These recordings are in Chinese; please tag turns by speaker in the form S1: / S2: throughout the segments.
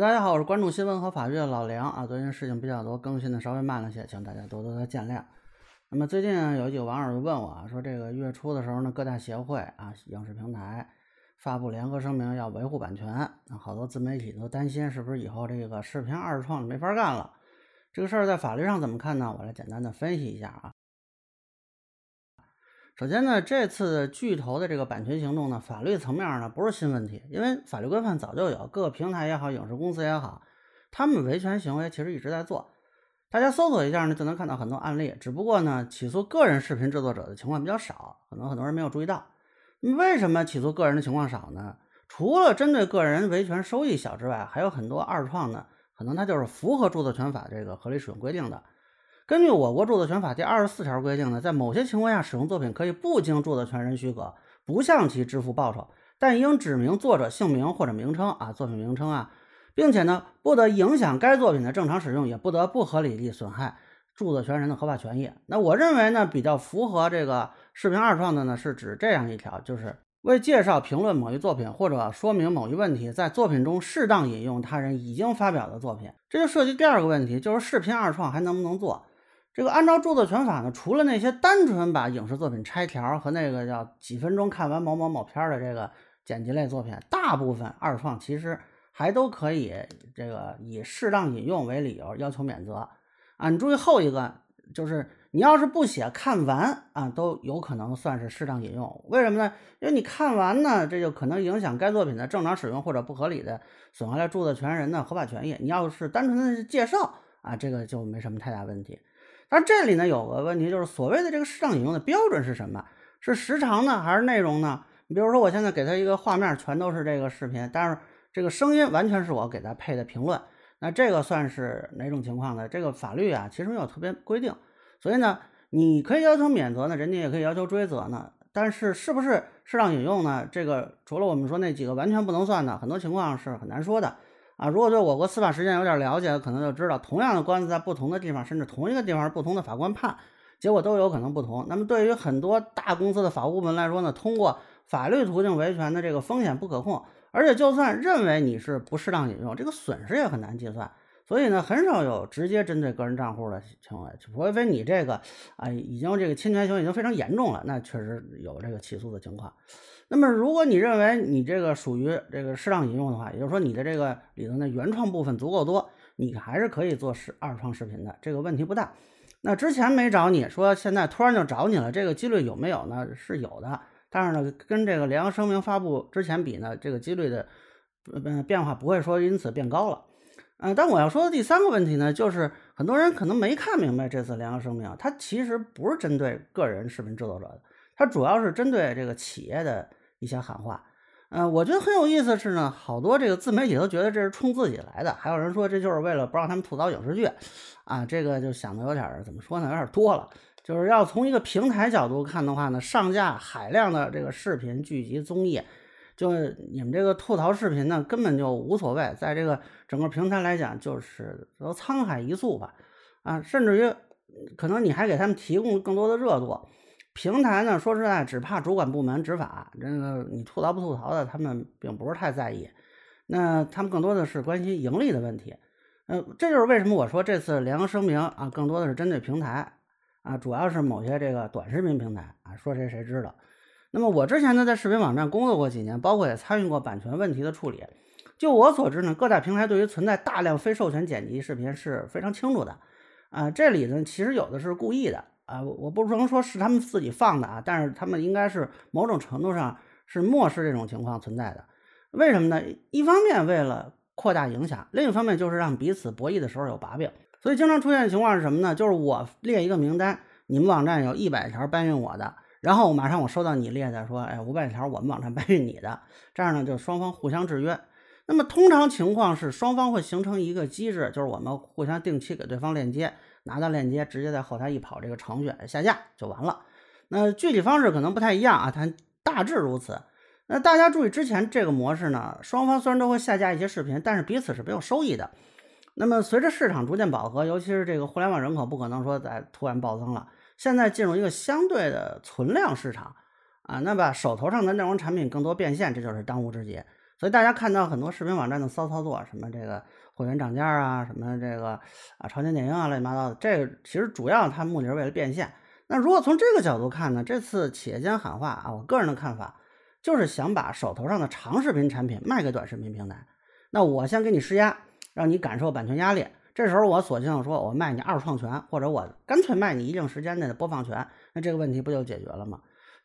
S1: 大家好，我是关注新闻和法律的老梁啊。最近事情比较多，更新的稍微慢了些，请大家多多的见谅。那么最近有几个网友就问我啊，说这个月初的时候呢，各大协会啊、影视平台发布联合声明，要维护版权。那好多自媒体都担心，是不是以后这个视频二创没法干了？这个事儿在法律上怎么看呢？我来简单的分析一下啊。首先呢，这次巨头的这个版权行动呢，法律层面呢不是新问题，因为法律规范早就有，各个平台也好，影视公司也好，他们维权行为其实一直在做。大家搜索一下呢，就能看到很多案例。只不过呢，起诉个人视频制作者的情况比较少，可能很多人没有注意到。为什么起诉个人的情况少呢？除了针对个人维权收益小之外，还有很多二创呢，可能它就是符合著作权法这个合理使用规定的。根据我国著作权法第二十四条规定呢，在某些情况下使用作品可以不经著作权人许可，不向其支付报酬，但应指明作者姓名或者名称啊，作品名称啊，并且呢，不得影响该作品的正常使用，也不得不合理地损害著作权人的合法权益。那我认为呢，比较符合这个视频二创的呢，是指这样一条，就是为介绍、评论某一作品或者说明某一问题，在作品中适当引用他人已经发表的作品。这就涉及第二个问题，就是视频二创还能不能做？这个按照著作权法呢，除了那些单纯把影视作品拆条和那个叫几分钟看完某某某片的这个剪辑类作品，大部分二创其实还都可以这个以适当引用为理由要求免责啊。你注意后一个，就是你要是不写看完啊，都有可能算是适当引用。为什么呢？因为你看完呢，这就可能影响该作品的正常使用或者不合理的损害了著作权人的合法权益。你要是单纯的介绍啊，这个就没什么太大问题。但这里呢有个问题，就是所谓的这个适当引用的标准是什么？是时长呢，还是内容呢？你比如说，我现在给他一个画面，全都是这个视频，但是这个声音完全是我给他配的评论，那这个算是哪种情况呢？这个法律啊，其实没有特别规定，所以呢，你可以要求免责呢，人家也可以要求追责呢。但是是不是适当引用呢？这个除了我们说那几个完全不能算的，很多情况是很难说的。啊，如果对我国司法实践有点了解，可能就知道，同样的官司在不同的地方，甚至同一个地方，不同的法官判，结果都有可能不同。那么对于很多大公司的法务部门来说呢，通过法律途径维权的这个风险不可控，而且就算认为你是不适当引用，这个损失也很难计算。所以呢，很少有直接针对个人账户的行为，除非你这个啊已经这个侵权行为已经非常严重了，那确实有这个起诉的情况。那么，如果你认为你这个属于这个适当引用的话，也就是说你的这个里头的原创部分足够多，你还是可以做视二创视频的，这个问题不大。那之前没找你说，现在突然就找你了，这个几率有没有呢？是有的，但是呢，跟这个联合声明发布之前比呢，这个几率的嗯变化不会说因此变高了。嗯，但我要说的第三个问题呢，就是很多人可能没看明白这次联合声明，它其实不是针对个人视频制作者的，它主要是针对这个企业的。一些喊话，嗯，我觉得很有意思是呢，好多这个自媒体都觉得这是冲自己来的，还有人说这就是为了不让他们吐槽影视剧，啊，这个就想的有点怎么说呢，有点多了。就是要从一个平台角度看的话呢，上架海量的这个视频、剧集、综艺，就你们这个吐槽视频呢，根本就无所谓，在这个整个平台来讲，就是都沧海一粟吧，啊，甚至于可能你还给他们提供更多的热度。平台呢，说实在，只怕主管部门执法，这个你吐槽不吐槽的，他们并不是太在意。那他们更多的是关心盈利的问题。呃，这就是为什么我说这次联合声明啊，更多的是针对平台啊，主要是某些这个短视频平台啊，说谁谁知道。那么我之前呢，在视频网站工作过几年，包括也参与过版权问题的处理。就我所知呢，各大平台对于存在大量非授权剪辑视频是非常清楚的。啊，这里呢，其实有的是故意的。啊，我不能说是他们自己放的啊，但是他们应该是某种程度上是漠视这种情况存在的。为什么呢？一方面为了扩大影响，另一方面就是让彼此博弈的时候有把柄。所以经常出现的情况是什么呢？就是我列一个名单，你们网站有一百条搬运我的，然后马上我收到你列的说，哎，五百条我们网站搬运你的，这样呢就双方互相制约。那么通常情况是双方会形成一个机制，就是我们互相定期给对方链接。拿到链接，直接在后台一跑，这个程序下架就完了。那具体方式可能不太一样啊，它大致如此。那大家注意，之前这个模式呢，双方虽然都会下架一些视频，但是彼此是没有收益的。那么随着市场逐渐饱和，尤其是这个互联网人口不可能说在突然暴增了，现在进入一个相对的存量市场啊，那把手头上的内容产品更多变现，这就是当务之急。所以大家看到很多视频网站的骚操作，什么这个会员涨价啊，什么这个啊超前点映啊，乱七八糟的，这个其实主要它目的是为了变现。那如果从这个角度看呢，这次企业间喊话啊，我个人的看法就是想把手头上的长视频产品卖给短视频平台。那我先给你施压，让你感受版权压力。这时候我索性说我卖你二创权，或者我干脆卖你一定时间内的播放权，那这个问题不就解决了吗？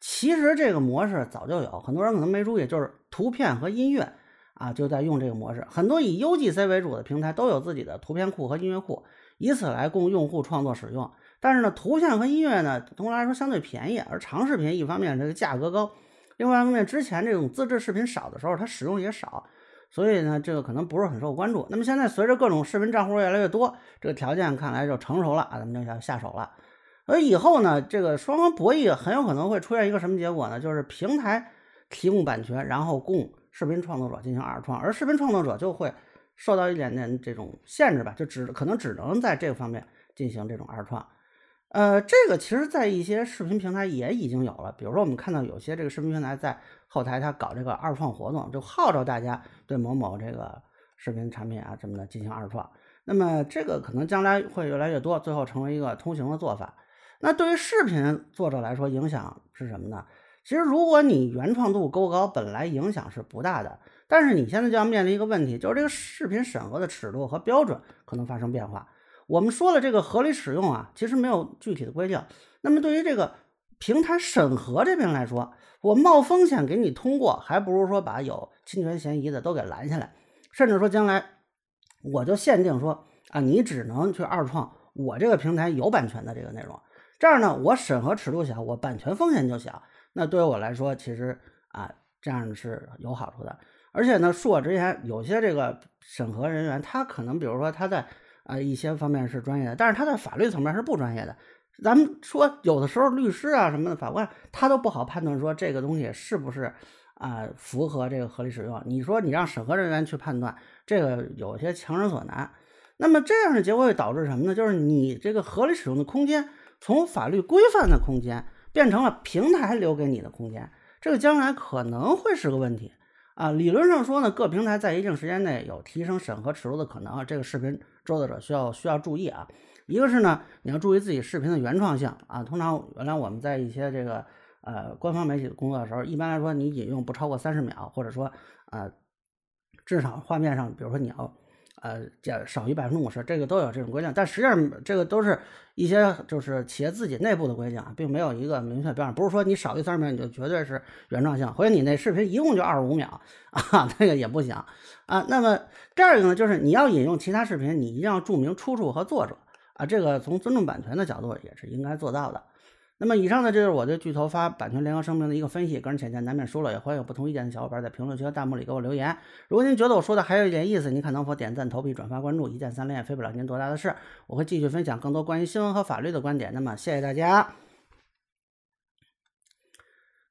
S1: 其实这个模式早就有，很多人可能没注意，就是图片和音乐啊就在用这个模式。很多以 UGC 为主的平台都有自己的图片库和音乐库，以此来供用户创作使用。但是呢，图片和音乐呢，总的来说相对便宜，而长视频一方面这个价格高，另外一方面之前这种自制视频少的时候，它使用也少，所以呢，这个可能不是很受关注。那么现在随着各种视频账户越来越多，这个条件看来就成熟了啊，咱们就要下手了。而以后呢，这个双方博弈很有可能会出现一个什么结果呢？就是平台提供版权，然后供视频创作者进行二创，而视频创作者就会受到一点点这种限制吧，就只可能只能在这个方面进行这种二创。呃，这个其实，在一些视频平台也已经有了，比如说我们看到有些这个视频平台在后台，他搞这个二创活动，就号召大家对某某这个视频产品啊什么的进行二创。那么这个可能将来会越来越多，最后成为一个通行的做法。那对于视频作者来说，影响是什么呢？其实，如果你原创度够高，本来影响是不大的。但是你现在就要面临一个问题，就是这个视频审核的尺度和标准可能发生变化。我们说了，这个合理使用啊，其实没有具体的规定。那么对于这个平台审核这边来说，我冒风险给你通过，还不如说把有侵权嫌疑的都给拦下来，甚至说将来我就限定说啊，你只能去二创我这个平台有版权的这个内容。这样呢，我审核尺度小，我版权风险就小。那对于我来说，其实啊，这样是有好处的。而且呢，恕我直言，有些这个审核人员，他可能比如说他在啊一些方面是专业的，但是他在法律层面是不专业的。咱们说有的时候律师啊什么的法官，他都不好判断说这个东西是不是啊符合这个合理使用。你说你让审核人员去判断，这个有些强人所难。那么这样的结果会导致什么呢？就是你这个合理使用的空间。从法律规范的空间变成了平台留给你的空间，这个将来可能会是个问题啊。理论上说呢，各平台在一定时间内有提升审核尺度的可能啊。这个视频制作者需要需要注意啊。一个是呢，你要注意自己视频的原创性啊。通常原来我们在一些这个呃官方媒体工作的时候，一般来说你引用不超过三十秒，或者说呃至少画面上，比如说你要。呃，减少于百分之五十，这个都有这种规定，但实际上这个都是一些就是企业自己内部的规定啊，并没有一个明确标准。不是说你少于三十秒你就绝对是原创性，或者你那视频一共就二十五秒 啊，那个也不行啊。那么第二个呢，就是你要引用其他视频，你一定要注明出处和作者啊，这个从尊重版权的角度也是应该做到的。那么以上呢，就是我对巨头发版权联合声明的一个分析，个人浅见难免说了，也欢迎有不同意见的小伙伴在评论区和弹幕里给我留言。如果您觉得我说的还有一点意思，您看能否点赞、投币、转发、关注，一键三连也费不了您多大的事。我会继续分享更多关于新闻和法律的观点。那么谢谢大家。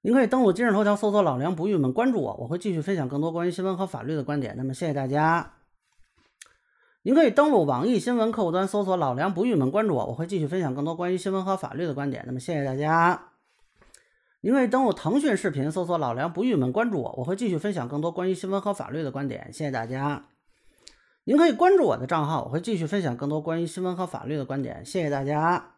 S1: 您可以登录今日头条搜索“老梁不郁闷”，关注我，我会继续分享更多关于新闻和法律的观点。那么谢谢大家。您可以登录网易新闻客户端搜索“老梁不郁闷”，关注我，我会继续分享更多关于新闻和法律的观点。那么，谢谢大家。您可以登录腾讯视频搜索“老梁不郁闷”，关注我，我会继续分享更多关于新闻和法律的观点。谢谢大家。您可以关注我的账号，我会继续分享更多关于新闻和法律的观点。谢谢大家。